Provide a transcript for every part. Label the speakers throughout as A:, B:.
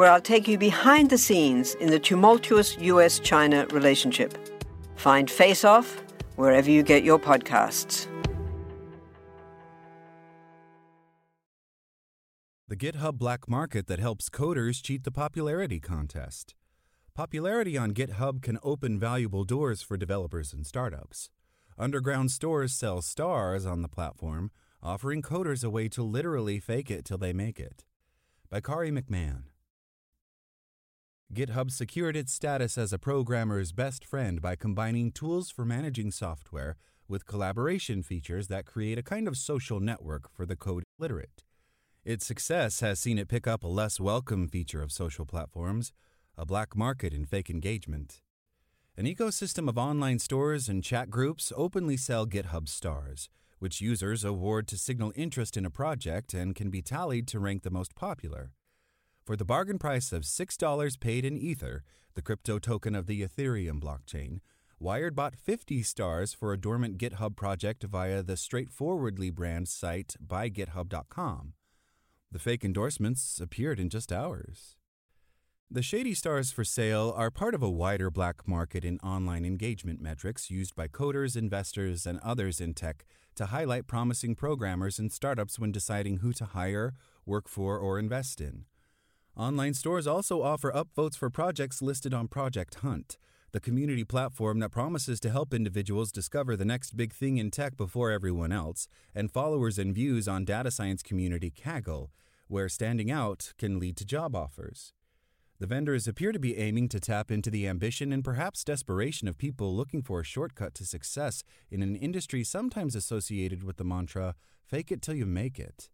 A: where I'll take you behind the scenes in the tumultuous US China relationship. Find Face Off wherever you get your podcasts.
B: the GitHub black market that helps coders cheat the popularity contest. Popularity on GitHub can open valuable doors for developers and startups. Underground stores sell stars on the platform, offering coders a way to literally fake it till they make it. By Kari McMahon. GitHub secured its status as a programmer's best friend by combining tools for managing software with collaboration features that create a kind of social network for the code literate. Its success has seen it pick up a less welcome feature of social platforms a black market in fake engagement. An ecosystem of online stores and chat groups openly sell GitHub stars, which users award to signal interest in a project and can be tallied to rank the most popular. For the bargain price of $6 paid in Ether, the crypto token of the Ethereum blockchain, Wired bought 50 stars for a dormant GitHub project via the straightforwardly brand site buygithub.com. The fake endorsements appeared in just hours. The shady stars for sale are part of a wider black market in online engagement metrics used by coders, investors, and others in tech to highlight promising programmers and startups when deciding who to hire, work for, or invest in. Online stores also offer upvotes for projects listed on Product Hunt, the community platform that promises to help individuals discover the next big thing in tech before everyone else, and followers and views on data science community Kaggle, where standing out can lead to job offers. The vendors appear to be aiming to tap into the ambition and perhaps desperation of people looking for a shortcut to success in an industry sometimes associated with the mantra fake it till you make it.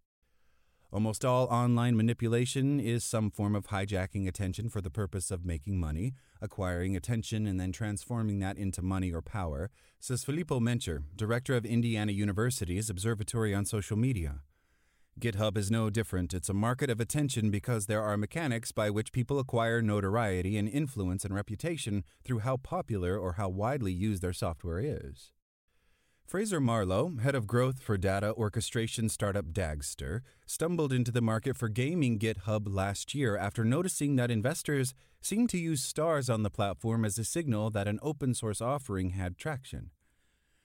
B: Almost all online manipulation is some form of hijacking attention for the purpose of making money, acquiring attention, and then transforming that into money or power, says Filippo Menczer, director of Indiana University's Observatory on Social Media. GitHub is no different. It's a market of attention because there are mechanics by which people acquire notoriety and influence and reputation through how popular or how widely used their software is. Fraser Marlow, head of growth for data orchestration startup Dagster, stumbled into the market for gaming GitHub last year after noticing that investors seemed to use stars on the platform as a signal that an open source offering had traction.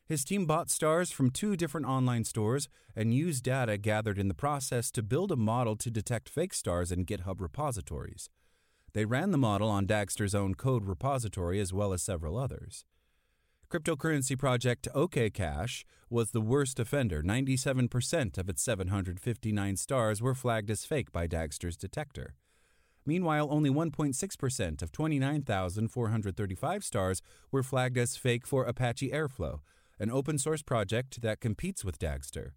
B: His team bought stars from two different online stores and used data gathered in the process to build a model to detect fake stars in GitHub repositories. They ran the model on Dagster's own code repository as well as several others. Cryptocurrency project OKCash was the worst offender. 97% of its 759 stars were flagged as fake by Dagster's detector. Meanwhile, only 1.6% of 29,435 stars were flagged as fake for Apache Airflow, an open source project that competes with Dagster.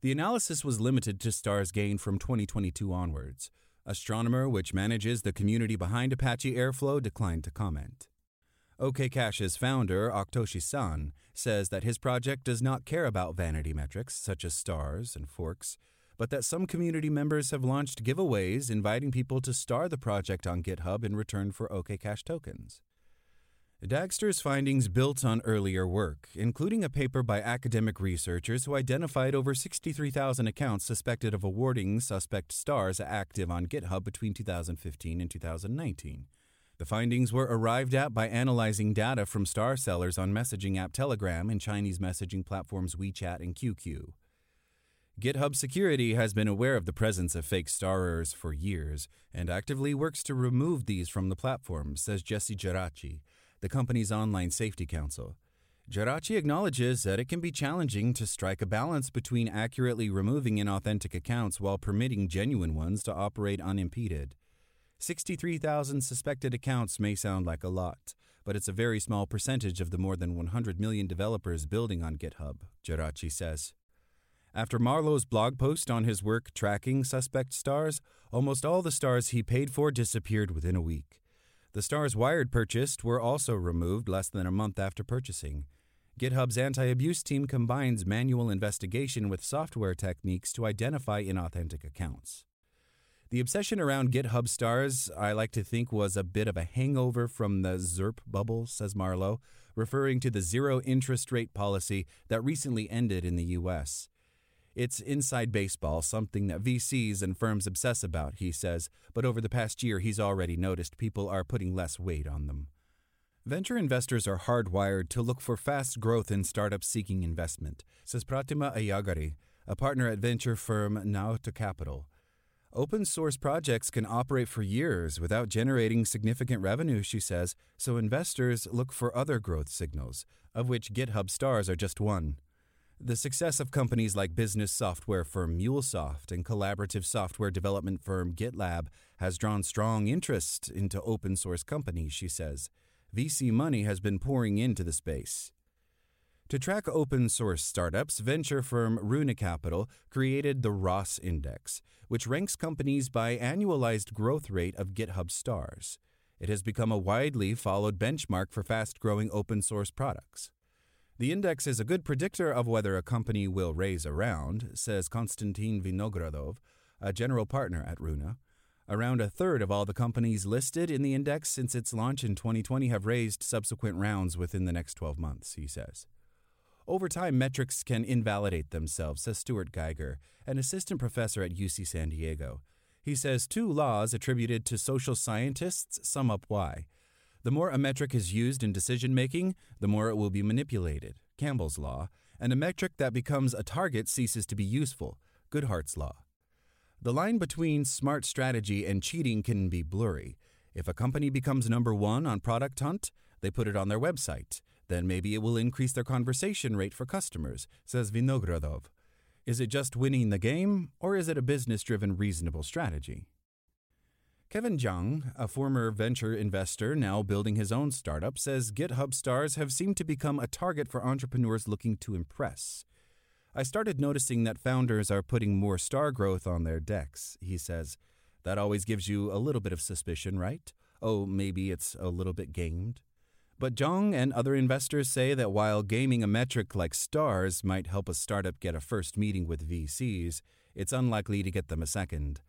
B: The analysis was limited to stars gained from 2022 onwards. Astronomer, which manages the community behind Apache Airflow, declined to comment. OKCash's founder, Oktoshi San, says that his project does not care about vanity metrics such as stars and forks, but that some community members have launched giveaways inviting people to star the project on GitHub in return for OKCash tokens. Dagster's findings built on earlier work, including a paper by academic researchers who identified over 63,000 accounts suspected of awarding suspect stars active on GitHub between 2015 and 2019. The findings were arrived at by analyzing data from star sellers on messaging app Telegram and Chinese messaging platforms WeChat and QQ. GitHub Security has been aware of the presence of fake starers for years and actively works to remove these from the platform, says Jesse Geraci, the company's online safety counsel. Geraci acknowledges that it can be challenging to strike a balance between accurately removing inauthentic accounts while permitting genuine ones to operate unimpeded. 63,000 suspected accounts may sound like a lot, but it's a very small percentage of the more than 100 million developers building on GitHub, Geraci says. After Marlow's blog post on his work tracking suspect stars, almost all the stars he paid for disappeared within a week. The stars Wired purchased were also removed less than a month after purchasing. GitHub's anti abuse team combines manual investigation with software techniques to identify inauthentic accounts. The obsession around GitHub stars, I like to think, was a bit of a hangover from the ZIRP bubble, says Marlow, referring to the zero interest rate policy that recently ended in the U.S. It's inside baseball, something that VCs and firms obsess about, he says, but over the past year he's already noticed people are putting less weight on them. Venture investors are hardwired to look for fast growth in startups seeking investment, says Pratima Aiyagari, a partner at venture firm Nauta Capital. Open source projects can operate for years without generating significant revenue, she says, so investors look for other growth signals, of which GitHub stars are just one. The success of companies like business software firm MuleSoft and collaborative software development firm GitLab has drawn strong interest into open source companies, she says. VC money has been pouring into the space. To track open source startups, venture firm Runa Capital created the Ross Index, which ranks companies by annualized growth rate of GitHub stars. It has become a widely followed benchmark for fast growing open source products. The index is a good predictor of whether a company will raise a round, says Konstantin Vinogradov, a general partner at Runa. Around a third of all the companies listed in the index since its launch in 2020 have raised subsequent rounds within the next 12 months, he says. Over time, metrics can invalidate themselves, says Stuart Geiger, an assistant professor at UC San Diego. He says two laws attributed to social scientists sum up why. The more a metric is used in decision making, the more it will be manipulated, Campbell's law, and a metric that becomes a target ceases to be useful, Goodhart's law. The line between smart strategy and cheating can be blurry. If a company becomes number one on Product Hunt, they put it on their website. Then maybe it will increase their conversation rate for customers, says Vinogradov. Is it just winning the game, or is it a business driven reasonable strategy? Kevin Jiang, a former venture investor now building his own startup, says GitHub stars have seemed to become a target for entrepreneurs looking to impress. I started noticing that founders are putting more star growth on their decks, he says. That always gives you a little bit of suspicion, right? Oh, maybe it's a little bit gamed. But Jiang and other investors say that while gaming a metric like stars might help a startup get a first meeting with VCs, it's unlikely to get them a second.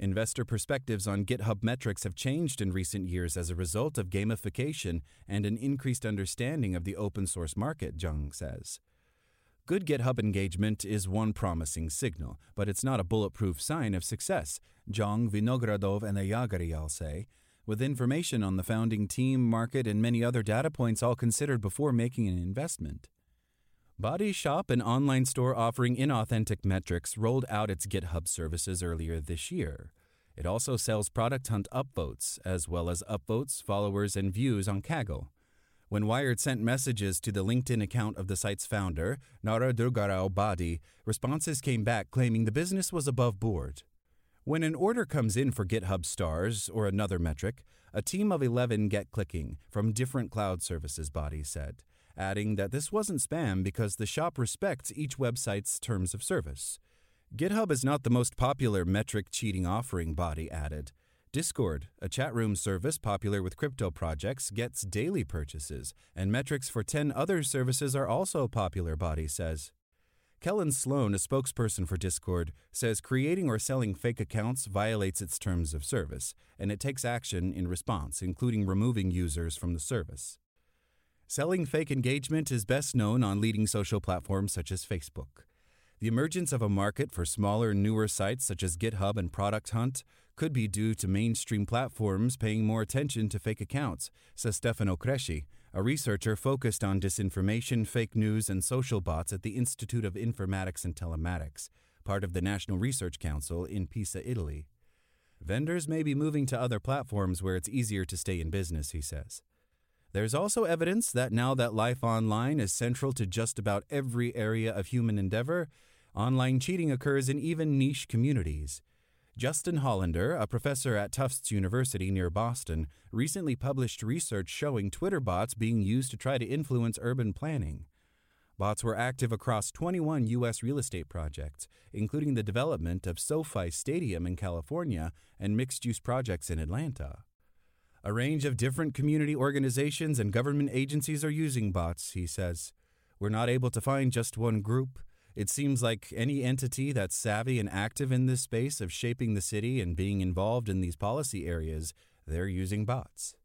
B: Investor perspectives on GitHub metrics have changed in recent years as a result of gamification and an increased understanding of the open source market, Jiang says. Good GitHub engagement is one promising signal, but it's not a bulletproof sign of success, Jiang, Vinogradov, and Aiyagari all say, with information on the founding team, market, and many other data points all considered before making an investment. Body Shop, an online store offering inauthentic metrics, rolled out its GitHub services earlier this year. It also sells Product Hunt upvotes, as well as upvotes, followers, and views on Kaggle. When Wired sent messages to the LinkedIn account of the site's founder, Nara Durgarao Badi, responses came back claiming the business was above board. When an order comes in for GitHub stars or another metric, a team of 11 get clicking from different cloud services, Badi said, adding that this wasn't spam because the shop respects each website's terms of service. GitHub is not the most popular metric cheating offering, Body added. Discord, a chat room service popular with crypto projects, gets daily purchases, and metrics for 10 other services are also popular, Body says. Kellen Sloan, a spokesperson for Discord, says creating or selling fake accounts violates its terms of service, and it takes action in response, including removing users from the service. Selling fake engagement is best known on leading social platforms such as Facebook. The emergence of a market for smaller, newer sites such as GitHub and Product Hunt could be due to mainstream platforms paying more attention to fake accounts, says Stefano Cresci, a researcher focused on disinformation, fake news, and social bots at the Institute of Informatics and Telematics, part of the National Research Council in Pisa, Italy. Vendors may be moving to other platforms where it's easier to stay in business, he says. There's also evidence that now that life online is central to just about every area of human endeavor, online cheating occurs in even niche communities. Justin Hollander, a professor at Tufts University near Boston, recently published research showing Twitter bots being used to try to influence urban planning. Bots were active across 21 U.S. real estate projects, including the development of SoFi Stadium in California and mixed use projects in Atlanta. A range of different community organizations and government agencies are using bots, he says. We're not able to find just one group. It seems like any entity that's savvy and active in this space of shaping the city and being involved in these policy areas, they're using bots.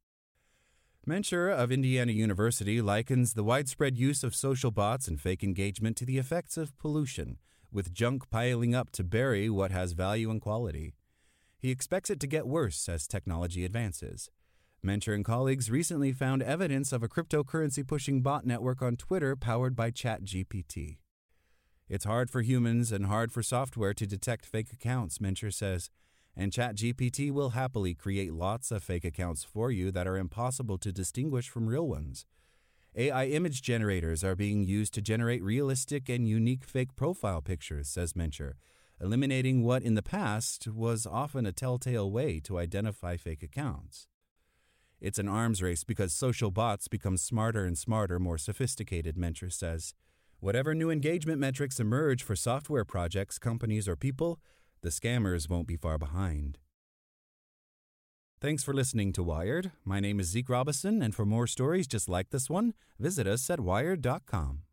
B: Menczer of Indiana University likens the widespread use of social bots and fake engagement to the effects of pollution, with junk piling up to bury what has value and quality. He expects it to get worse as technology advances. Menczer and colleagues recently found evidence of a cryptocurrency pushing bot network on Twitter powered by ChatGPT. It's hard for humans and hard for software to detect fake accounts, Menczer says, and ChatGPT will happily create lots of fake accounts for you that are impossible to distinguish from real ones. AI image generators are being used to generate realistic and unique fake profile pictures, says Menczer, eliminating what in the past was often a telltale way to identify fake accounts. It's an arms race because social bots become smarter and smarter, more sophisticated, Menczer says. Whatever new engagement metrics emerge for software projects, companies, or people, the scammers won't be far behind. Thanks for listening to Wired. My name is Zeke Robison, and for more stories just like this one, visit us at wired.com.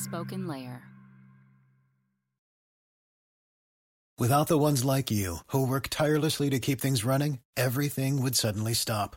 C: Spoken Layer.
D: Without the ones like you, who work tirelessly to keep things running, everything would suddenly stop.